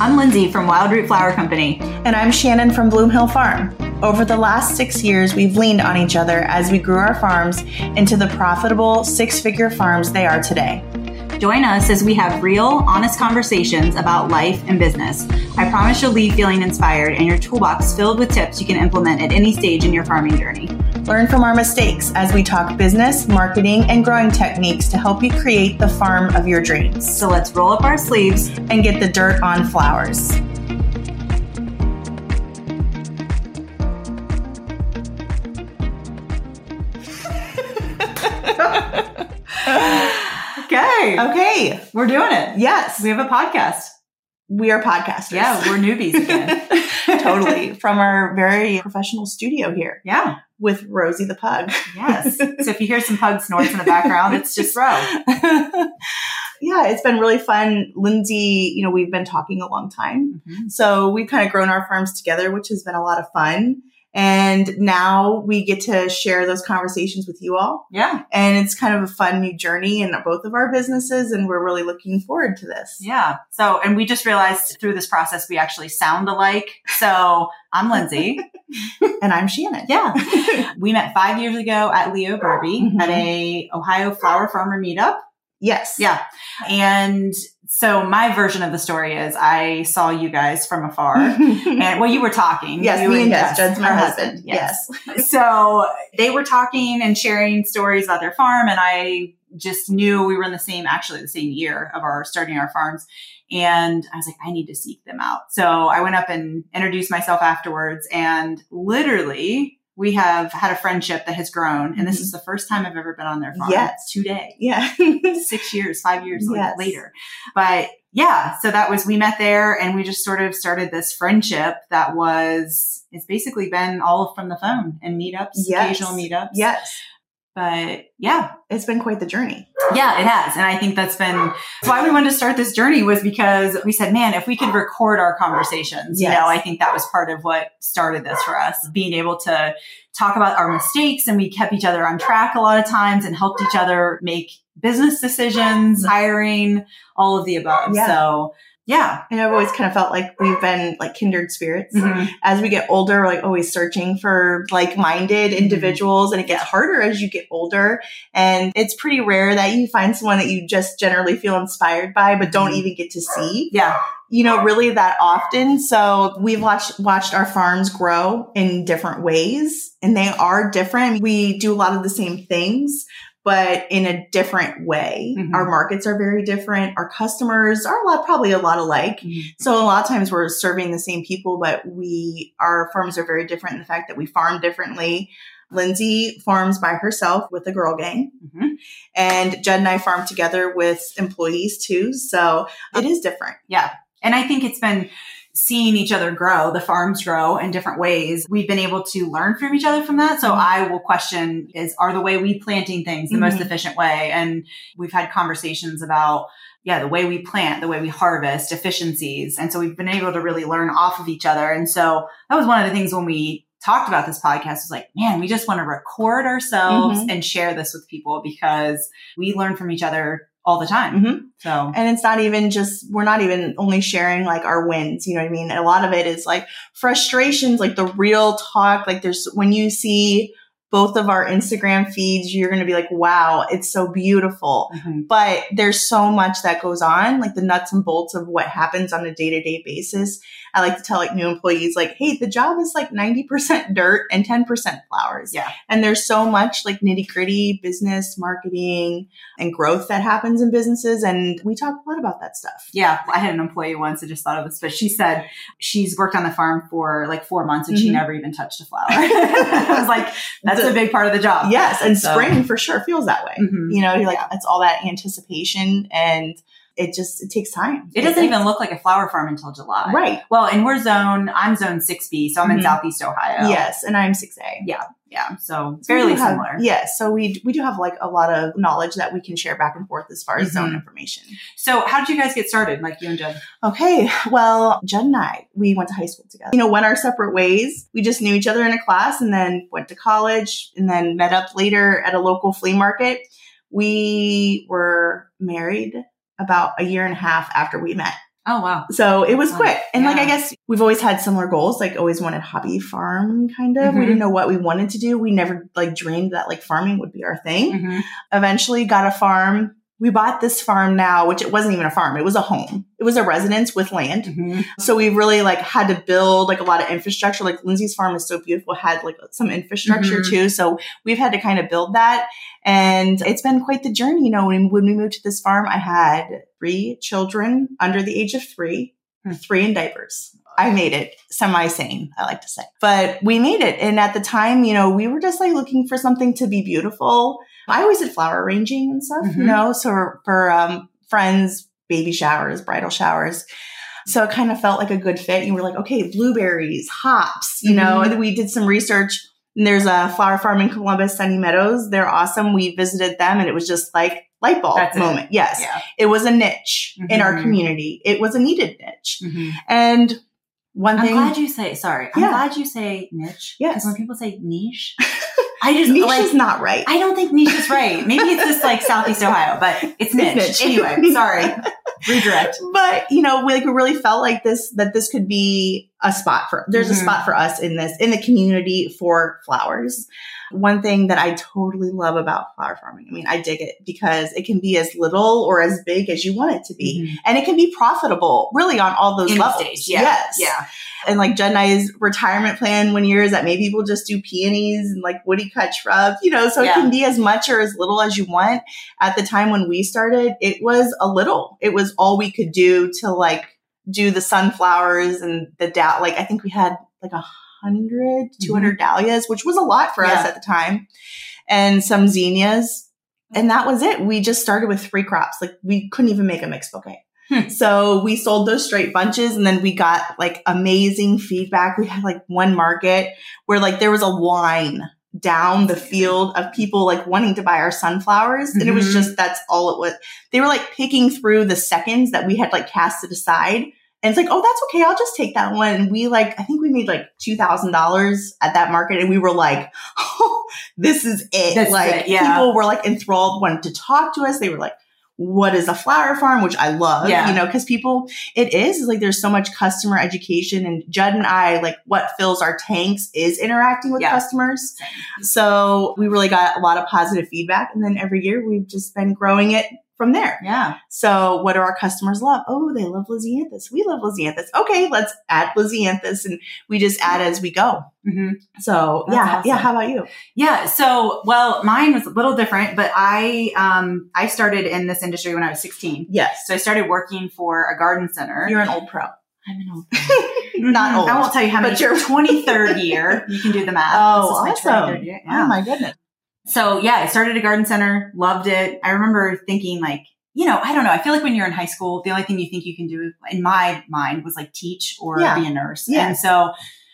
I'm Lyndsay from Wildroot Flower Company. And I'm Shannon from Bloom Hill Farm. Over the last six years, we've leaned on each other as we grew our farms into the profitable six figure farms they are today. Join us as we have real, honest conversations about life and business. I promise you'll leave feeling inspired and your toolbox filled with tips you can implement at any stage in your farming journey. Learn from our mistakes as we talk business, marketing, and growing techniques to help you create the farm of your dreams. So let's roll up our sleeves and get the dirt on flowers. Okay. Okay. We're doing it. Yes. We have a podcast. We are podcasters. Yeah, we're newbies again. totally. From our very professional studio here. Yeah. With Rosie the pug. Yes. so if you hear some pug snorts in the background, it's just Ro. yeah, it's been really fun. Lyndsay, you know, we've been talking a long time. Mm-hmm. So we've kind of grown our farms together, which has been a lot of fun. And now we get to share those conversations with you all. Yeah. And it's kind of a fun new journey in both of our businesses. And we're really looking forward to this. Yeah. So, and we just realized through this process, we actually sound alike. So I'm Lyndsay. and I'm Shannon. Yeah. we met five years ago at Leo Burby mm-hmm. at a Ohio flower farmer meetup. Yes. Yeah. And so my version of the story is I saw you guys from afar and well, you were talking. Yes, you me and yes, Judd's my husband. husband. Yes. yes. so they were talking and sharing stories about their farm and I just knew we were in the same, actually the same year of our starting our farms. And I was like, I need to seek them out. So I went up and introduced myself afterwards and literally we have had a friendship that has grown. And this mm-hmm. is the first time I've ever been on their farm. Yes. Today. Yeah. Six years, five years yes. later. But yeah, so that was, we met there and we just sort of started this friendship that was, it's basically been all from the phone and meetups, yes. occasional meetups. Yes. But yeah, it's been quite the journey. Yeah, it has. And I think that's been why we wanted to start this journey was because we said, man, if we could record our conversations, yes. you know, I think that was part of what started this for us, being able to talk about our mistakes and we kept each other on track a lot of times and helped each other make business decisions, hiring, all of the above. Yeah. So yeah. And I've always kind of felt like we've been like kindred spirits. Mm-hmm. As we get older, we're like always searching for like minded mm-hmm. individuals and it gets harder as you get older. And it's pretty rare that you find someone that you just generally feel inspired by, but don't mm-hmm. even get to see. Yeah. You know, really that often. So we've watched, watched our farms grow in different ways and they are different. We do a lot of the same things, but in a different way. Mm-hmm. Our markets are very different. Our customers are a lot, probably a lot alike. Mm-hmm. So a lot of times we're serving the same people, but we, our farms are very different in the fact that we farm differently. Lyndsay farms by herself with a girl gang. Mm-hmm. And Judd and I farm together with employees too. So it is different. Yeah. And I think it's been seeing each other grow, the farms grow in different ways, we've been able to learn from each other from that. So mm-hmm. I will question is, are the way we planting things the mm-hmm. most efficient way? And we've had conversations about, yeah, the way we plant, the way we harvest, efficiencies. And so we've been able to really learn off of each other. And so that was one of the things when we talked about this podcast was like, man, we just want to record ourselves mm-hmm. and share this with people because we learn from each other all the time. Mm-hmm. So, and it's not even just, we're not even only sharing like our wins. You know what I mean? A lot of it is like frustrations, like the real talk. Like there's, when you see both of our Instagram feeds, you're going to be like, wow, it's so beautiful. Mm-hmm. But there's so much that goes on, like the nuts and bolts of what happens on a day to day basis. I like to tell like new employees, like, hey, the job is like 90% dirt and 10% flowers. Yeah. And there's so much like nitty gritty business, marketing, and growth that happens in businesses. And we talk a lot about that stuff. Yeah. I had an employee once, I just thought of this, but she said she's worked on the farm for like four months and mm-hmm. she never even touched a flower. I was like, that's the, a big part of the job. Yes. And so. spring for sure feels that way. Mm-hmm. You know, you're like, yeah. it's all that anticipation and it just it takes time. It doesn't even look like a flower farm until July. Right. Well, and we're zone I'm zone 6B, so I'm mm-hmm. in Southeast Ohio. Yes, and I'm 6A. Yeah. Yeah. So, it's fairly have, similar. Yes. So we we do have like a lot of knowledge that we can share back and forth as far as mm-hmm. zone information. So how did you guys get started, like you and Judd? Okay. Well, Judd and I, we went to high school together. You know, went our separate ways. We just knew each other in a class and then went to college and then met up later at a local flea market. We were married about a year and a half after we met. Oh wow. So it was Oh, quick. And like, I guess we've always had similar goals, like always wanted hobby farm kind of. We Mhm. didn't know what we wanted to do. We never like dreamed that like farming would be our thing. Mhm. Eventually got a farm. We bought this farm now, which it wasn't even a farm. It was a home. It was a residence with land. Mhm. So we really like had to build like a lot of infrastructure. Like Lyndsay's farm is so beautiful, had like some infrastructure Mhm. too. So we've had to kind of build that. And it's been quite the journey. You know, when, when we moved to this farm, I had three children under the age of three, Hmm. three in diapers. I made it semi sane, I like to say. But we made it. And at the time, you know, we were just like looking for something to be beautiful. I always did flower arranging and stuff, you Mhm. know, so for, um, friends, baby showers, bridal showers. So it kind of felt like a good fit. You were like, okay, blueberries, hops, you know, Mhm. and we did some research. And there's a flower farm in Columbus, Sunny Meadows. They're awesome. We visited them and it was just like light bulb That's it. moment. Yes. Yeah. It was a niche in our Mhm. community. It was a needed niche. Mhm. And one thing I'm glad you say sorry. I'm Yeah. glad you say niche. Yes. Because when people say niche, I just niche like not right. I don't think niche is right. Maybe it's just like Southeast Ohio, but it's niche. niche. Anyway, sorry. Redirect. but you know, we like we really felt like this that this could be a spot for there's a Mhm. spot for us in this in the community for flowers. One thing that I totally love about flower farming, I mean, I dig it because it can be as little or as big as you want it to be. And it can be profitable really on all those In levels. stage, yeah. Yes. Yeah. And like Jen and I's retirement plan one year is that maybe we'll just do peonies and like woody cut shrubs, you know, so Yeah. it can be as much or as little as you want. At the time when we started, it was a little. It was all we could do to like do the sunflowers and the da- like I think we had like a hundred, two hundred dahlias, which was a lot for us Mm-hmm. At the time. And some zinnias. And that was it. We just started with three crops. Like we couldn't even make a mixed bouquet. Hmm. So we sold those straight bunches and then we got like amazing feedback. We had like one market where like there was a line down the field of people like wanting to buy our sunflowers. And it was Mhm. just, that's all it was. They were like picking through the seconds that we had like casted aside. And it's like, oh, that's okay. I'll just take that one. And we like, I think we made like $2,000 at that market. And we were like, oh, this is it. This is like it, yeah. people were like enthralled, wanted to talk to us. They were like, what is a flower farm? Which I love, Yeah. you know, because people, it is like there's so much customer education and Judd and I, like what fills our tanks is interacting with Yeah. customers. So we really got a lot of positive feedback. And then every year we've just been growing it from there. Yeah. So what do our customers love? Oh, they love Lisianthus. We love Lisianthus. Okay, let's add Lisianthus and we just add as we go. hmm So That's yeah, awesome. yeah. How about you? Yeah. So, well, mine was a little different, but I, um, I started in this industry when I was 16. Yes. So I started working for a garden center. You're an old pro. I'm an old. Pro. Not old. I won't tell you how but many. But your 23rd year. You can do the math. Oh, This is my awesome. 23rd year. Yeah. Oh my goodness. So yeah, I started a garden center, loved it. I remember thinking like, you know, I don't know. I feel like when you're in high school, the only thing you think you can do in my mind was like teach or Yeah. be a nurse. Yeah. And so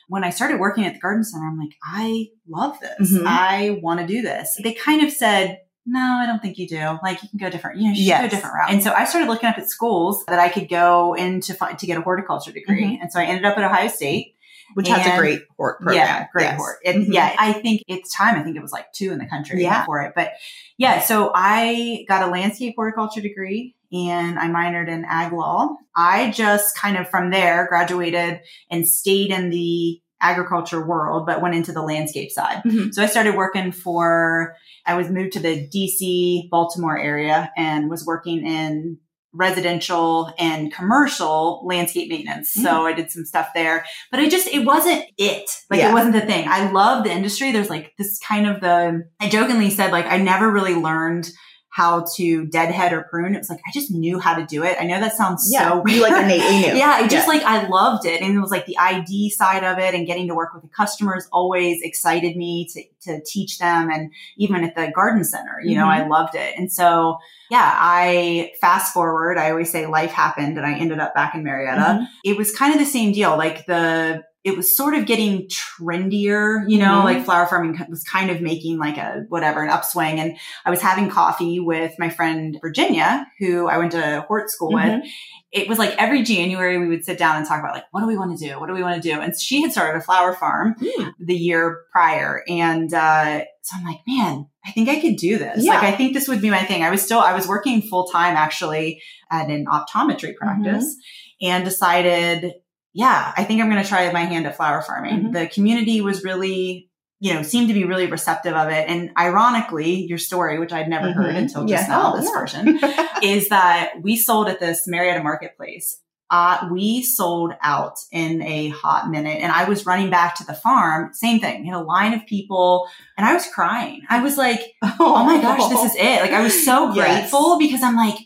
when I started working at the garden center, I'm like, I love this. Mhm. I want to do this. They kind of said, no, I don't think you do. Like you can go different, you know, you should go a different route. And so I started looking up at schools that I could go in to find, to get a horticulture degree. Mhm. And so I ended up at Ohio State. Which has a great hort program. Yeah, great Yes. hort. It, Mhm. Yeah, I think it's time. I think it was like two in the country Yeah. for it. But yeah, so I got a landscape horticulture degree and I minored in ag law. I just kind of from there graduated and stayed in the agriculture world, but went into the landscape side. Mhm. So I started working for, I was moved to the DC, Baltimore area and was working in residential and commercial landscape maintenance. So mm. I did some stuff there, but I just, it wasn't it. Like Yeah. it wasn't the thing. I love the industry. There's like this kind of the, I jokingly said, like, I never really learned how to deadhead or prune. It was like, I just knew how to do it. I know that sounds Yeah. so you weird. like innately knew. Yeah, I just Yeah. like I loved it, and it was like the ID side of it, and getting to work with the customers always excited me to to teach them, and even at the garden center, you know, Mhm. I loved it, and so yeah, I fast forward. I always say life happened, and I ended up back in Marietta. Mhm. It was kind of the same deal, like the it was sort of getting trendier, you know, Mhm. like flower farming was kind of making like a whatever, an upswing. And I was having coffee with my friend Virginia, who I went to Hort school Mhm. with. It was like every January we would sit down and talk about like, what do we want to do? What do we want to do? And she had started a flower farm Hmm. the year prior. And uh, so I'm like, man, I think I could do this. Yeah. Like, I think this would be my thing. I was still, I was working full time actually at an optometry practice and decided, yeah, I think I'm going to try my hand at flower farming. Mhm. The community was really, you know, seemed to be really receptive of it. And ironically, your story, which I'd never heard Mhm. until just Yeah. now, Oh, this yeah. version, is that we sold at this Marietta marketplace. Uh, we sold out in a hot minute and I was running back to the farm. Same thing. We had a line of people and I was crying. I was like, oh my gosh, this is it. Like I was so Yes. grateful because I'm like,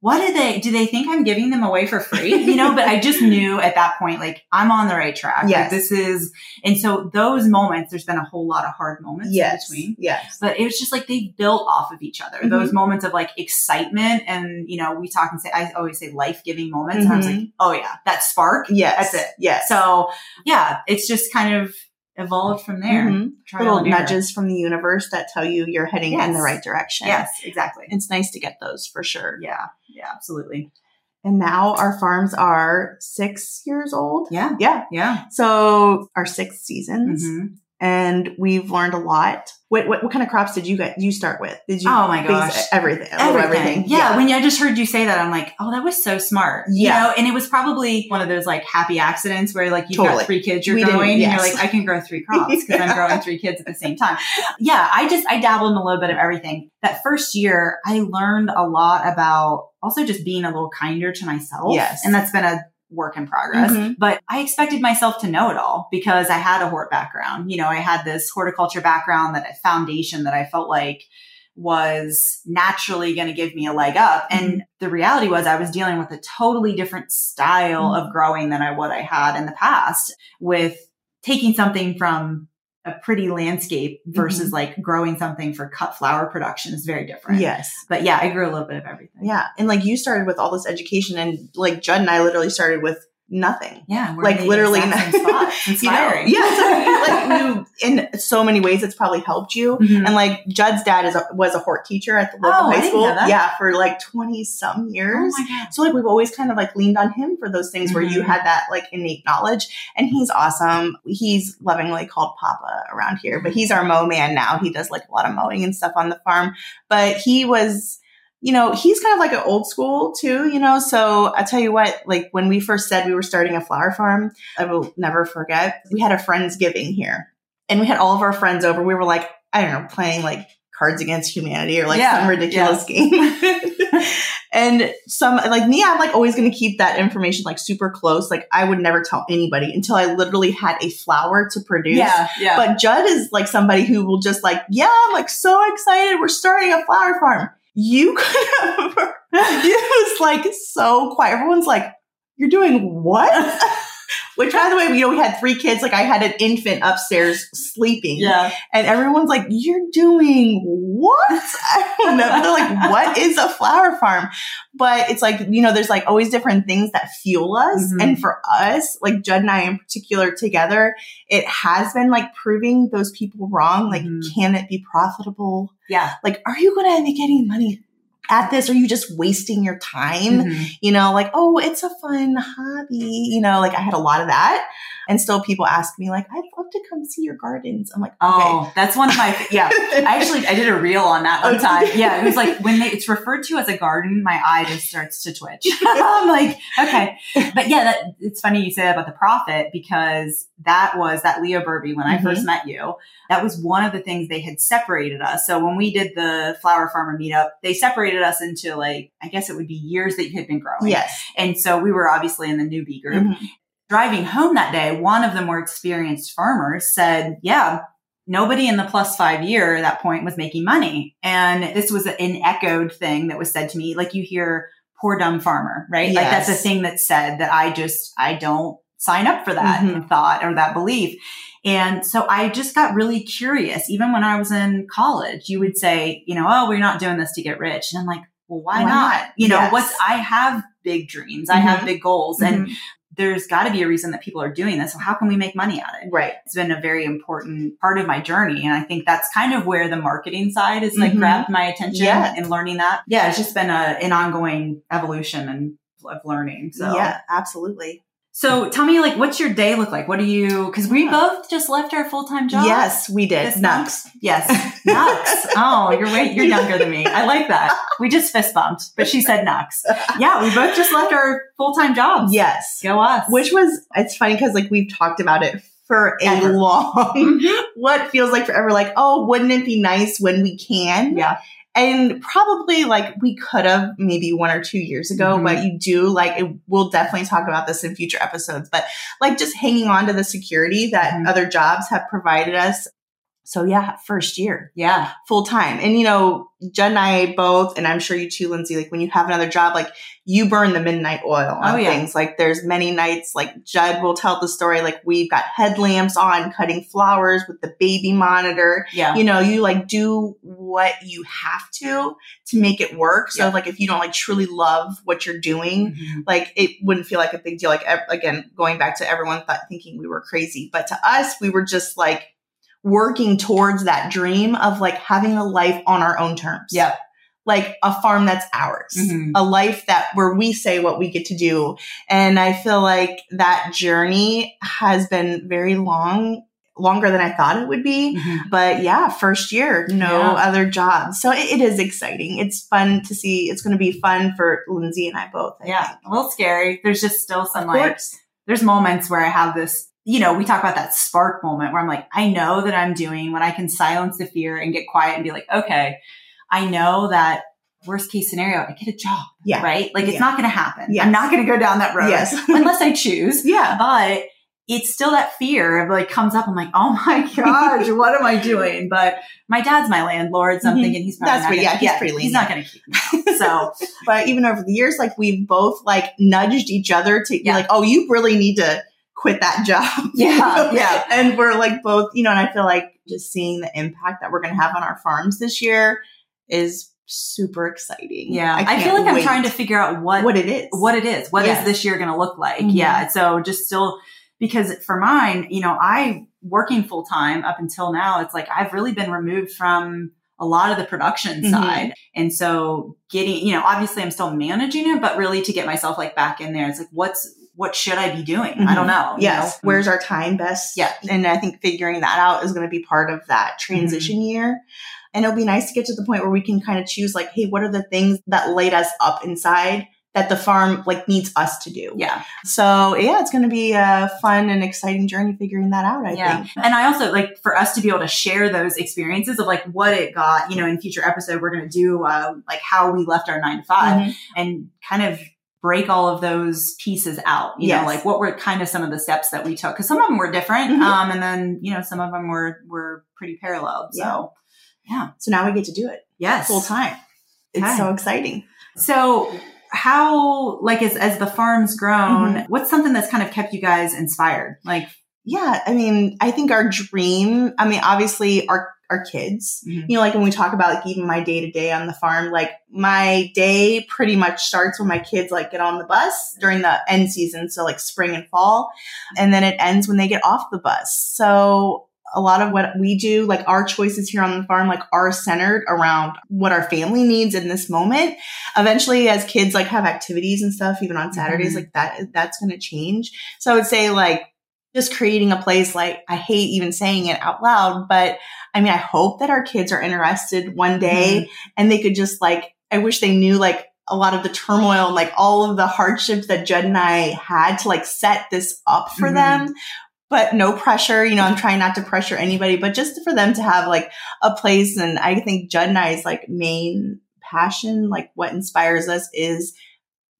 what do they, do they think I'm giving them away for free? You know, but I just knew at that point, like I'm on the right track. Like, Yes. this is, and so those moments, there's been a whole lot of hard moments yes. in between. Yes. But it was just like they built off of each other. Mhm. Those moments of like excitement and, you know, we talk and say, I always say life giving moments. And I was like, oh yeah, that spark. Yes. That's it. Yes. So yeah, it's just kind of evolved from there. Mhm. Trial little nudges from the universe that tell you you're heading in the right direction. Yes, exactly. It's nice to get those for sure. Yeah, yeah, absolutely. And now our farms are six years old. Yeah, Yeah. yeah. So our six seasons Mhm. And we've learned a lot. What, what, what kind of crops did you get, you start with? Did you? Oh my gosh. Everything. little Everything. Yeah, when I just heard you say that, I'm like, oh, that was so smart. You Yeah. know, and it was probably one of those like happy accidents where like you've Totally. got three kids you're We growing and you're like, I can grow three crops because I'm growing three kids at the same time. Yeah, I just, I dabbled in a little bit of everything. That first year, I learned a lot about also just being a little kinder to myself. Yes. And that's been a work in progress. Mhm. But I expected myself to know it all because I had a hort background. You know, I had this horticulture background that a foundation that I felt like was naturally going to give me a leg up. And the reality was I was dealing with a totally different style Mhm. of growing than I what I had in the past with taking something from a pretty landscape versus mm-hmm. like growing something for cut flower production is very different. Yes. But yeah, I grew a little bit of everything. Yeah. And like you started with all this education and like Judd and I literally started with nothing. Yeah. Like literally exact same spot. It's You know? Yeah. So, like you, in so many ways, it's probably helped you. Mhm. And like Judd's dad is a, was a hort teacher at the local Oh, high school. Yeah, for like twenty some years. Oh so like we've always kind of like leaned on him for those things where you Mhm. had that like innate knowledge. And he's awesome. He's lovingly called Papa around here, but he's our mow man now. He does like a lot of mowing and stuff on the farm. But he was you know, he's kind of like an old school too, you know. So I tell you what, like when we first said we were starting a flower farm, I will never forget. We had a friendsgiving here, and we had all of our friends over. We were like, I don't know, playing like Cards Against Humanity or like Yeah, some ridiculous game. and some like me, I'm like always going to keep that information like super close. Like I would never tell anybody until I literally had a flower to produce. Yeah. Yeah. But Judd is like somebody who will just like, yeah, I'm like so excited. We're starting a flower farm. You could have, it was like so quiet. Everyone's like, you're doing what? Which, by the way, you know, we had three kids. Like, I had an infant upstairs sleeping, yeah. and everyone's like, "You're doing what?" I don't know. They're like, "What is a flower farm?" But it's like you know, there's like always different things that fuel us, Mhm. and for us, like Judd and I in particular, together, it has been like proving those people wrong. Like, Mhm. can it be profitable? Yeah. Like, are you going to make any money? At this, are you just wasting your time? Mhm. you know, like, oh, it's a fun hobby. You know, like I had a lot of that. And still people ask me, like, I'd love to come see your gardens. I'm like, okay. Oh, that's one of my, yeah. I actually, I did a reel on that one time. Yeah. It was like when they, it's referred to as a garden, my eye just starts to twitch. I'm like, okay. But yeah, that, it's funny you say that about the profit because that was that Leo Burby when I Mhm. first met you. That was one of the things they had separated us. So when we did the flower farmer meetup, they separated us into like, I guess it would be years that you had been growing. yes. And so we were obviously in the newbie group. Mhm. driving home that day, one of the more experienced farmers said, yeah, nobody in the plus five year at that point was making money. And this was an echoed thing that was said to me. Like you hear poor dumb farmer, right? Like that's a thing that's said that I just, I don't sign up for that Mhm. thought or that belief. And so I just got really curious. Even when I was in college, you would say, you know, oh, we're not doing this to get rich. And I'm like, well, why, Why not? not? You know, Yes. what's, I have big dreams. I have Mhm. big goals. And Mhm. there's got to be a reason that people are doing this. So how can we make money at it? Right. It's been a very important part of my journey. And I think that's kind of where the marketing side has like Mhm. grabbed my attention Yeah. and learning that. Yeah, it's just been a, an ongoing evolution and of learning. So Yeah, absolutely. So tell me, like, what's your day look like? What do you? Because we Yeah. both just left our full time job. Yes, we did. Nux. Yes, Nux. Oh, you're way you're younger than me. I like that. We just fist bumped, but she said Nux. Yeah, we both just left our full time jobs. Yes. go us. Which was, it's funny because like we've talked about it for a Ever. long, Mhm. what feels like forever. Like, oh, wouldn't it be nice when we can? Yeah. And probably like we could have maybe one or two years ago, Mhm. but you do like, it, we'll definitely talk about this in future episodes, but like just hanging on to the security that Mhm. other jobs have provided us. So yeah, first year Yeah. full time. And you know, Judd and I both, and I'm sure you too, Lyndsay, like when you have another job, like you burn the midnight oil on Oh, yeah. things. Like there's many nights, like Judd will tell the story, like we've got headlamps on, cutting flowers with the baby monitor. Yeah. You know, you like do what you have to to make it work. So Yeah. like if you don't like truly love what you're doing, Mhm. like it wouldn't feel like a big deal. Like again, going back to everyone thought, thinking we were crazy, but to us, we were just like working towards that dream of like having a life on our own terms. Yeah. Like a farm that's ours, Mhm. a life that where we say what we get to do. And I feel like that journey has been very long, longer than I thought it would be. Mhm. But yeah, first year, no Yeah. other jobs. So it, it is exciting. It's fun to see. It's going to be fun for Lyndsay and I both. I Yeah. think. A little scary. There's just still some like there's moments where I have this, you know, we talk about that spark moment where I'm like, I know that I'm doing when I can silence the fear and get quiet and be like, okay, I know that worst case scenario, I get a job, Yeah. right? Like it's Yeah. not going to happen. Yes. I'm not going to go down that road Yes. unless I choose. Yeah. But it's still that fear of like comes up. I'm like, oh my gosh, what am I doing? But my dad's my landlord, so I'm Mhm. thinking he's probably That's not pretty- gonna, yeah, he's pretty He's not going to keep me. So But even over the years, like we've both like nudged each other to be like, oh, you really need to quit that job. Yeah, yeah. And we're like both, you know, and I feel like just seeing the impact that we're going to have on our farms this year is super exciting. yeah, I, can't feel like I'm trying to figure out what what it is. what it is. What is Yes. this year going to look like? Mhm. Yeah. So just still, because for mine, you know, I working full time up until now, it's like I've really been removed from a lot of the production Mhm. side. And so getting, you know, obviously I'm still managing it, but really to get myself like back in there, it's like, what's, what should I be doing? I don't know. you Yes. know? Where's our time best? Yeah. And I think figuring that out is going to be part of that transition Mm-hmm. year. And it'll be nice to get to the point where we can kind of choose like, hey, what are the things that laid us up inside that the farm like needs us to do? yeah. So yeah, it's going to be a fun and exciting journey figuring that out. I yeah. think. And I also like for us to be able to share those experiences of like what it got, you know, in future episode, we're going to do uh, like how we left our nine to 5 Mhm. and kind of break all of those pieces out. You Yes. know, like what were kind of some of the steps that we took? Because some of them were different, Mhm. um, and then you know some of them were were pretty parallel. So yeah, So now we get to do it yes, full time. It's Okay. so exciting. So how like as as the farm's grown, Mm-hmm. what's something that's kind of kept you guys inspired? Like Yeah, I mean, I think our dream. I mean, obviously our our kids. Mhm. You know, like when we talk about like even my day to day on the farm, like my day pretty much starts when my kids like get on the bus during the end season, so like spring and fall, and then it ends when they get off the bus. So a lot of what we do, like our choices here on the farm, like are centered around what our family needs in this moment. Eventually, as kids like have activities and stuff, even on Saturdays, Mhm. like that, that's going to change. So I would say like just creating a place like I hate even saying it out loud, but I mean, I hope that our kids are interested one day and they could just like, I wish they knew like a lot of the turmoil and like all of the hardships that Judd and I had to like set this up for Mhm. them. But no pressure, you know, I'm trying not to pressure anybody, but just for them to have like a place. And I think Judd and I's like main passion, like what inspires us is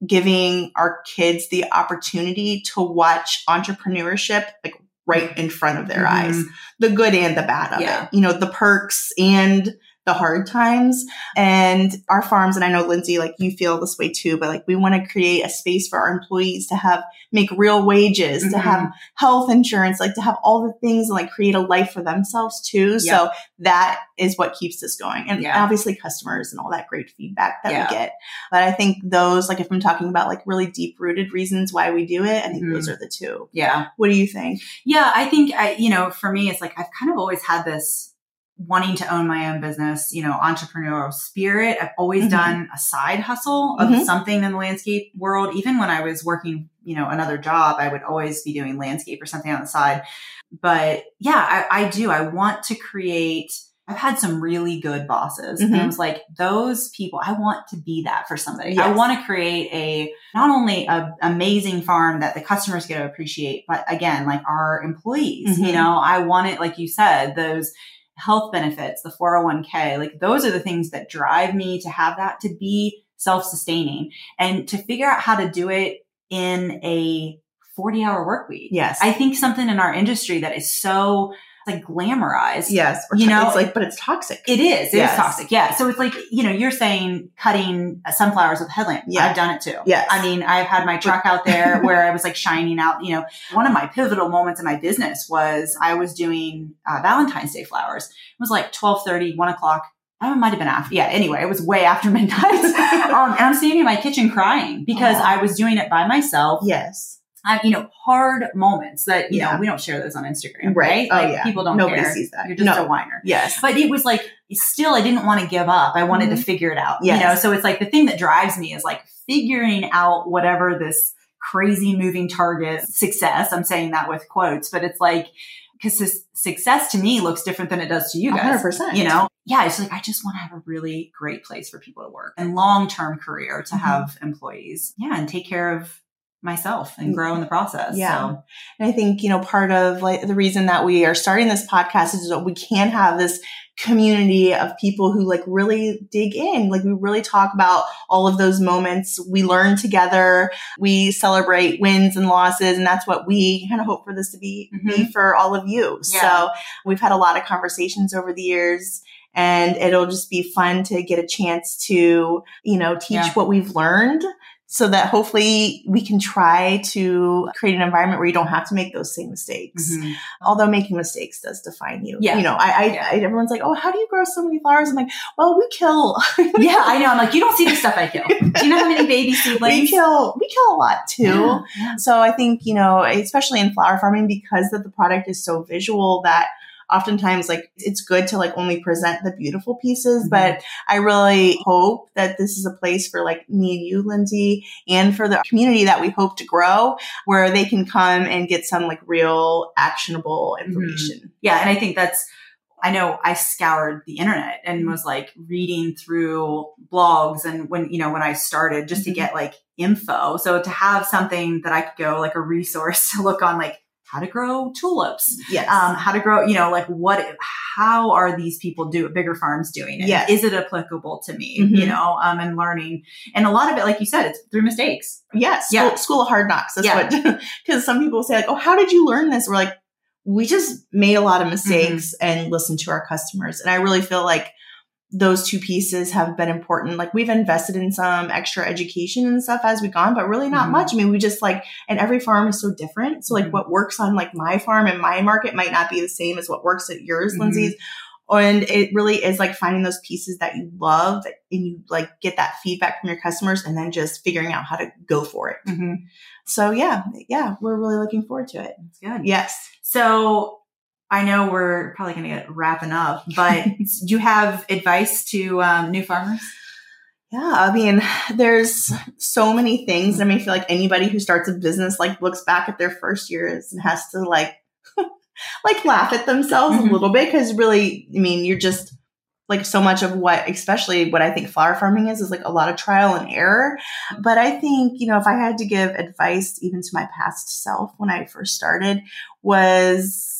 giving our kids the opportunity to watch entrepreneurship like right in front of their Mhm. eyes the good and the bad of Yeah. it you know the perks and the hard times. And our farms, and I know Lyndsay, like you feel this way too, but like we want to create a space for our employees to have, make real wages, mm-hmm. to have health insurance, like to have all the things and like create a life for themselves too. Yep. So that is what keeps us going. And yeah. obviously customers and all that great feedback that yeah. we get. But I think those, like if I'm talking about like really deep rooted reasons why we do it, I think mm-hmm. those are the two. Yeah. What do you think? Yeah, I think I, you know, for me, it's like I've kind of always had this wanting to own my own business, you know, entrepreneurial spirit. I've always mm-hmm. done a side hustle of mm-hmm. something in the landscape world. Even when I was working, you know, another job, I would always be doing landscape or something on the side. But yeah, I, I do. I want to create. I've had some really good bosses. Mm-hmm. And I was like, those people, I want to be that for somebody. Yes. I want to create a, not only a amazing farm that the customers get to appreciate, but again, like our employees, you mm-hmm. know, I want it, like you said, those health benefits, the 401k, like those are the things that drive me to have that to be self sustaining and to figure out how to do it in a 40 hour work week. Yes. I think something in our industry that is so like glamorized. Yes. you know, it's like, but it's toxic. It is. It yes. is toxic. Yeah. So it's like, you know, you're saying cutting sunflowers with headlamp. Yeah. I've done it too. Yes. I mean, I've had my truck out there where I was like shining out, you know, one of my pivotal moments in my business was I was doing uh, Valentine's Day flowers. It was like 12 30, 1 o'clock. I might have been after. Yeah. Anyway, it was way after midnight. um, and I'm sitting in my kitchen crying because I was doing it by myself. Yes you know, hard moments that, you yeah. know, we don't share those on Instagram, right? right? Oh, like, yeah. People don't Nobody care. sees that. You're just no. a whiner. Yes. But it was like, still, I didn't want to give up. I wanted mm-hmm. to figure it out, yes. you know? So it's like the thing that drives me is like figuring out whatever this crazy moving target success. I'm saying that with quotes, but it's like, because success to me looks different than it does to you guys. 100%. You know? Yeah, it's like I just want to have a really great place for people to work and long-term career to mm-hmm. have employees. Yeah, and take care of myself and grow in the process. Yeah. So. And I think, you know, part of like the reason that we are starting this podcast is that we can have this community of people who like really dig in. Like we really talk about all of those moments. We learn together. We celebrate wins and losses. And that's what we kind of hope for this to be, mm-hmm. be for all of you. Yeah. So we've had a lot of conversations over the years and it'll just be fun to get a chance to, you know, teach yeah. what we've learned so that hopefully we can try to create an environment where you don't have to make those same mistakes. Mm-hmm. Although making mistakes does define you. Yeah. You know, I, I, yeah. I, everyone's like, oh, how do you grow so many flowers? I'm like, well, we kill. yeah, I know. I'm like, you don't see the stuff I kill. Do you know how many baby seedlings? We kill, we kill a lot too. Yeah. So I think, you know, especially in flower farming, because that the product is so visual that oftentimes like it's good to like only present the beautiful pieces, mm-hmm. but I really hope that this is a place for like me and you, Lyndsay, and for the community that we hope to grow where they can come and get some like real actionable mm-hmm. information. Mm-hmm. Yeah. And I think that's, I know I scoured the internet and mm-hmm. was like reading through blogs and when, you know, when I started just mm-hmm. to get like info. So to have something that I could go like a resource to look on like how to grow tulips. Yes. Um, how to grow, you know, like what, how are these people do bigger farms doing it? Yes. Is it applicable to me, mm-hmm. you know, um, and learning and a lot of it, like you said, it's through mistakes. Yes. Yeah. School, school of hard knocks. That's yeah. what, cause some people say like, Oh, how did you learn this? We're like, we just made a lot of mistakes mm-hmm. and listened to our customers. And I really feel like those two pieces have been important. Like we've invested in some extra education and stuff as we've gone, but really not mm-hmm. much. I mean, we just like, and every farm is so different. So like mm-hmm. what works on like my farm and my market might not be the same as what works at yours, mm-hmm. Lyndsay's. And it really is like finding those pieces that you love and you like get that feedback from your customers and then just figuring out how to go for it. Mm-hmm. So yeah, yeah, we're really looking forward to it. That's good. Yes. So I know we're probably going to get wrapping up, but do you have advice to um, new farmers? Yeah, I mean, there's so many things. I mean, I feel like anybody who starts a business like looks back at their first years and has to like like laugh at themselves mm-hmm. a little bit because really, I mean, you're just like so much of what, especially what I think flower farming is, is like a lot of trial and error. But I think, you know, if I had to give advice even to my past self when I first started was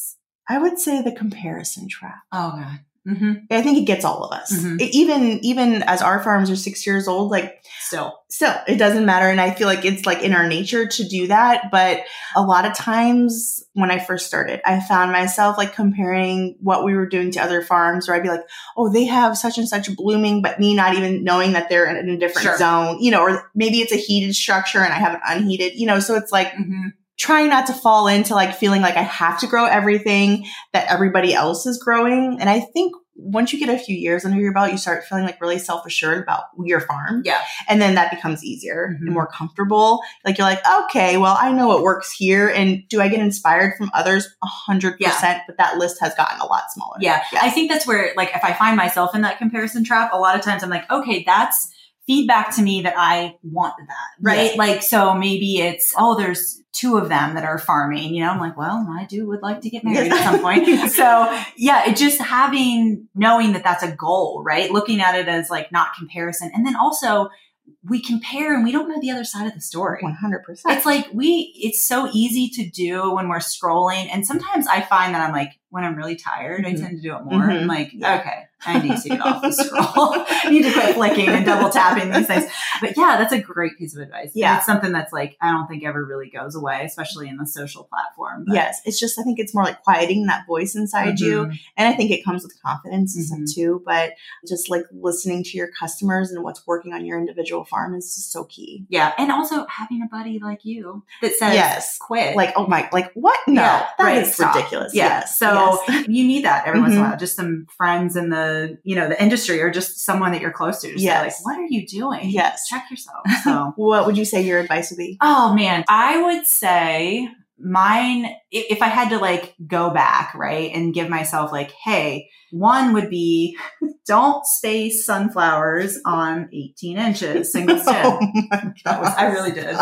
I would say the comparison trap. Oh God. hmm I think it gets all of us. Mhm. It- even even as our farms are six years old, like Still. still it doesn't matter. And I feel like it's like in our nature to do that. But a lot of times when I first started, I found myself like comparing what we were doing to other farms, where I'd be like, oh, they have such and such blooming, but me not even knowing that they're in a different Sure. zone, you know, or maybe it's a heated structure and I have an unheated, you know, so it's like hmm trying not to fall into like feeling like I have to grow everything that everybody else is growing. And I think once you get a few years under your belt, you start feeling like really self assured about your farm. Yeah. And then that becomes easier Mhm. and more comfortable. Like you're like, okay, well, I know what works here. And do I get inspired from others? A hundred percent. But that list has gotten a lot smaller. Yeah. I think that's where, like, if I find myself in that comparison trap, a lot of times I'm like, okay, that's feedback to me that I want that, right? Yeah. Like, so maybe it's, oh, there's two of them that are farming, you know? I'm like, well, I do would like to get married at some point. So yeah, it just having, knowing that that's a goal, right? Looking at it as like not comparison. And then also we compare and we don't know the other side of the story. 100%. It's like we, it's so easy to do when we're scrolling. And sometimes I find that I'm like, when I'm really tired, I Mhm. tend to do it more. Mhm. I'm like, Yeah. okay, I need to get off the scroll. I need to quit flicking and double tapping these things. But yeah, that's a great piece of advice. And Yeah. It's something that's like, I don't think ever really goes away, especially in the social platform. But- yes. It's just, I think it's more like quieting that voice inside you. Mhm. And I think it comes with confidence and Mhm. stuff too. But just like listening to your customers and what's working on your individual farm is just so key. Yeah. And also having a buddy like you that says, Yes. quit. Like, oh my, like what? No, Yeah, that right, is ridiculous. Yeah. Yes. So yes. you need that every once in a Mhm. while. Just some friends in the, you know, the industry or just someone that you're close to. Just Yes. like, what are you doing? Yes. Check yourself. So what would you say your advice would be? Oh man, I would say mine, if I had to like go back, right, and give myself like, hey, one would be don't space sunflowers on 18 inches, single oh stem. oh my That was. I really did.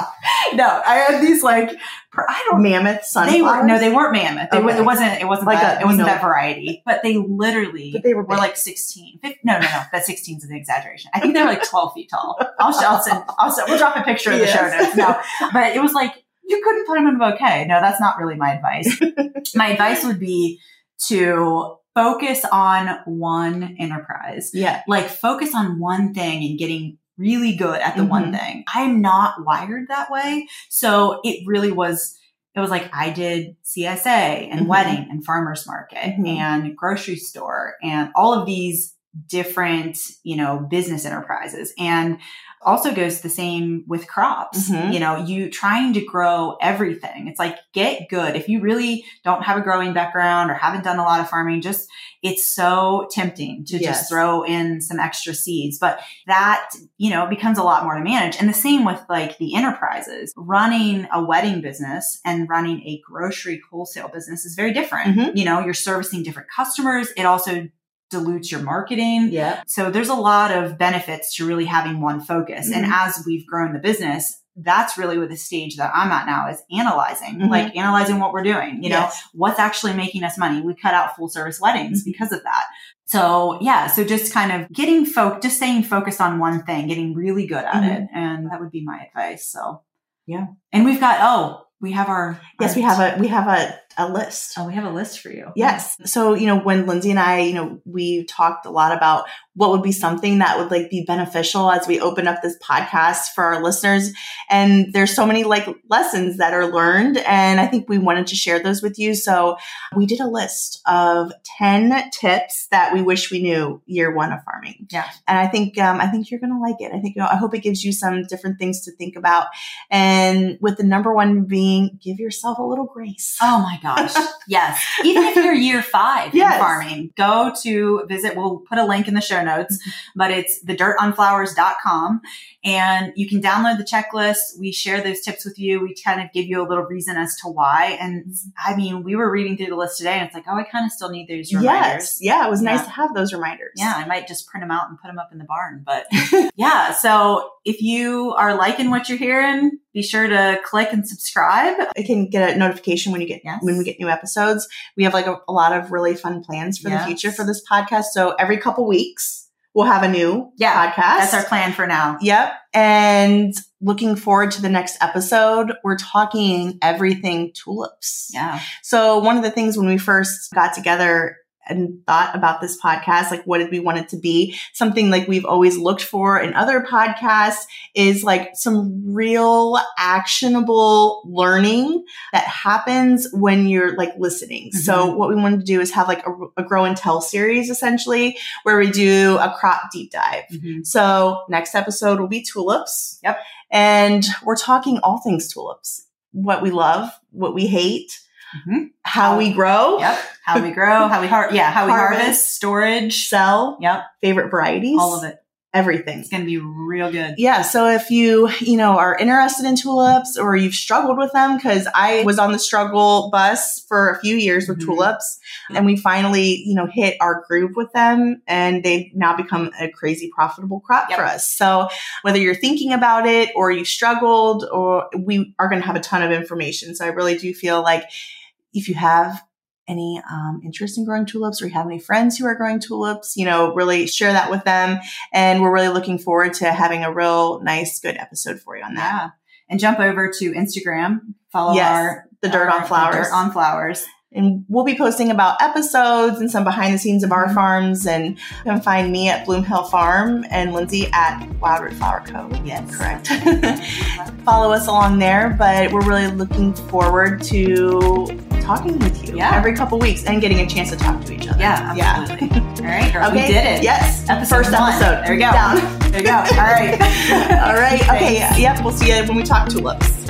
No, I had these like, I don't Mammoth sunflowers. they were no, they weren't mammoth. They, Okay. It wasn't. It wasn't Like that. a, it wasn't know- that variety. But they literally But they were were like sixteen. Fif- no, no, no. That sixteen is an exaggeration. I think they were like twelve feet tall. I'll, sh- I'll send. I'll send. We'll drop a picture in the show notes. No, but it was like you couldn't put them in a bouquet. No, that's not really my advice. my advice would be to focus on one enterprise Yeah. like focus on one thing and getting really good at the one Mhm. thing. I'm not wired that way. So it really was, it was like I did CSA and Mhm. wedding and farmer's market Mhm. and grocery store and all of these different, you know, business enterprises. And also goes the same with crops. Mhm. You know, you trying to grow everything. It's like get good. If you really don't have a growing background or haven't done a lot of farming, just it's so tempting to Yes. just throw in some extra seeds. But that, you know, becomes a lot more to manage. And the same with like the enterprises. Running a wedding business and running a grocery wholesale business is very different. Mhm. You know, you're servicing different customers. It also dilutes your marketing. Yeah. So there's a lot of benefits to really having one focus. And Mhm. as we've grown the business, that's really what the stage that I'm at now is analyzing, Mhm. like analyzing what we're doing, you know, what's actually making us money. We cut out full service weddings Mhm. because of that. So yeah, so just kind of getting folk, just staying focused on one thing, getting really good at it. And that would be my advice. So Yeah. And we've got, oh, we have our, Yes, we have a we have a, a list. oh, we have a list for you. Yes. So, you know, when Lyndsay and I, you know, we talked a lot about what would be something that would like be beneficial as we open up this podcast for our listeners. And there's so many like lessons that are learned. And I think we wanted to share those with you. So we did a list of 10 tips that we wish we knew year one of farming. Yeah. And I think, um, I think you're going to like it. I think, you know, I hope it gives you some different things to think about. And with the number one being give yourself a little grace. Oh my gosh. yes. Even if you're year five Yes. in farming, go to visit. We'll put a link in the show notes, but it's thedirtonflowers.com and you can download the checklist. We share those tips with you. We kind of give you a little reason as to why. And I mean, we were reading through the list today and it's like, oh, I kind of still need those reminders. Yes. Yeah. It was nice to have those reminders. Yeah, I might just print them out and put them up in the barn. But yeah, so if you are liking what you're hearing, be sure to click and subscribe. I can get a notification when you get Yes. when we get new episodes. We have like a, a lot of really fun plans for Yes. the future for this podcast. So every couple weeks we'll have a new Yeah, podcast. That's our plan for now. Yep. And looking forward to the next episode. We're talking everything tulips. Yeah. So one of the things when we first got together and thought about this podcast, like what did we want it to be? Something like we've always looked for in other podcasts is like some real actionable learning that happens when you're like listening. Mm-hmm. So what we wanted to do is have like a, a, grow and tell series essentially where we do a crop deep dive. Mm-hmm. So next episode will be tulips. Yep. And we're talking all things tulips, what we love, what we hate, Mm-hmm. How, how, we grow. Yep. How we grow. How we har- yeah. How we harvest, storage, sell. Yep. Favorite varieties. All of it. Everything. It's going to be real good. Yeah. So if you, you know, are interested in tulips or you've struggled with them, because I was on the struggle bus for a few years with mm-hmm. tulips and we finally, you know, hit our groove with them and they've now become a crazy profitable crop yep. for us. So whether you're thinking about it or you struggled or we are going to have a ton of information. So I really do feel like if you have any um, interest in growing tulips or you have any friends who are growing tulips, you know, really share that with them. And we're really looking forward to having a real nice, good episode for you on that. Yeah. And jump over to Instagram, follow yes, our the dirt our, on flowers. Dirt on flowers. And we'll be posting about episodes and some behind the scenes of our mm-hmm. farms. And you can find me at Bloom Hill Farm and Lyndsay at Wildroot Flower Co. Yes. Correct. Follow us along there. But we're really looking forward to talking with you yeah. every couple weeks and getting a chance to talk to each other. Yeah, absolutely. Yeah. All right, girl, okay. we did it. Yes, episode first one. episode. There we go. Down. There you go. All right. All right. Okay. Yep. We'll see you when we talk tulips.